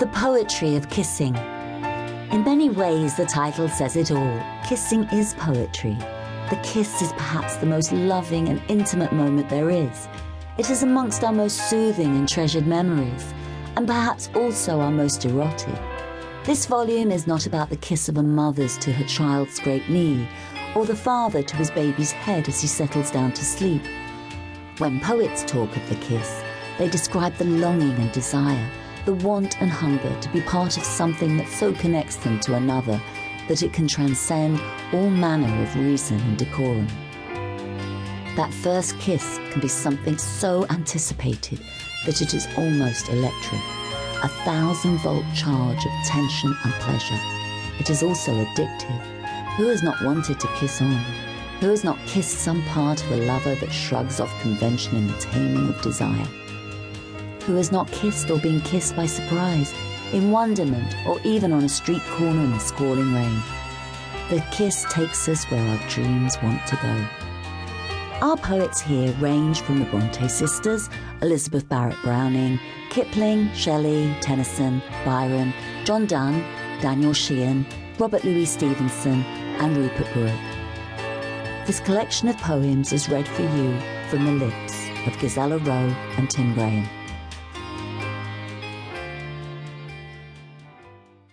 The poetry of kissing. In many ways, the title says it all. Kissing is poetry. The kiss is perhaps the most loving and intimate moment there is. It is amongst our most soothing and treasured memories, and perhaps also our most erotic. This volume is not about the kiss of a mother's to her child's great knee, or the father to his baby's head as he settles down to sleep. When poets talk of the kiss, they describe the longing and desire, the want and hunger to be part of something that so connects them to another that it can transcend all manner of reason and decorum. That first kiss can be something so anticipated that it is almost electric, a thousand volt charge of tension and pleasure. It is also addictive. Who has not wanted to kiss on? Who has not kissed some part of a lover that shrugs off convention in the taming of desire? Who has not kissed or been kissed by surprise, in wonderment, or even on a street corner in the squalling rain. The kiss takes us where our dreams want to go. Our poets here range from the Bronte sisters, Elizabeth Barrett Browning, Kipling, Shelley, Tennyson, Byron, John Donne, Daniel Sheehan, Robert Louis Stevenson, and Rupert Brooke. This collection of poems is read for you from the lips of Ghizela Rowe and Tim Graham.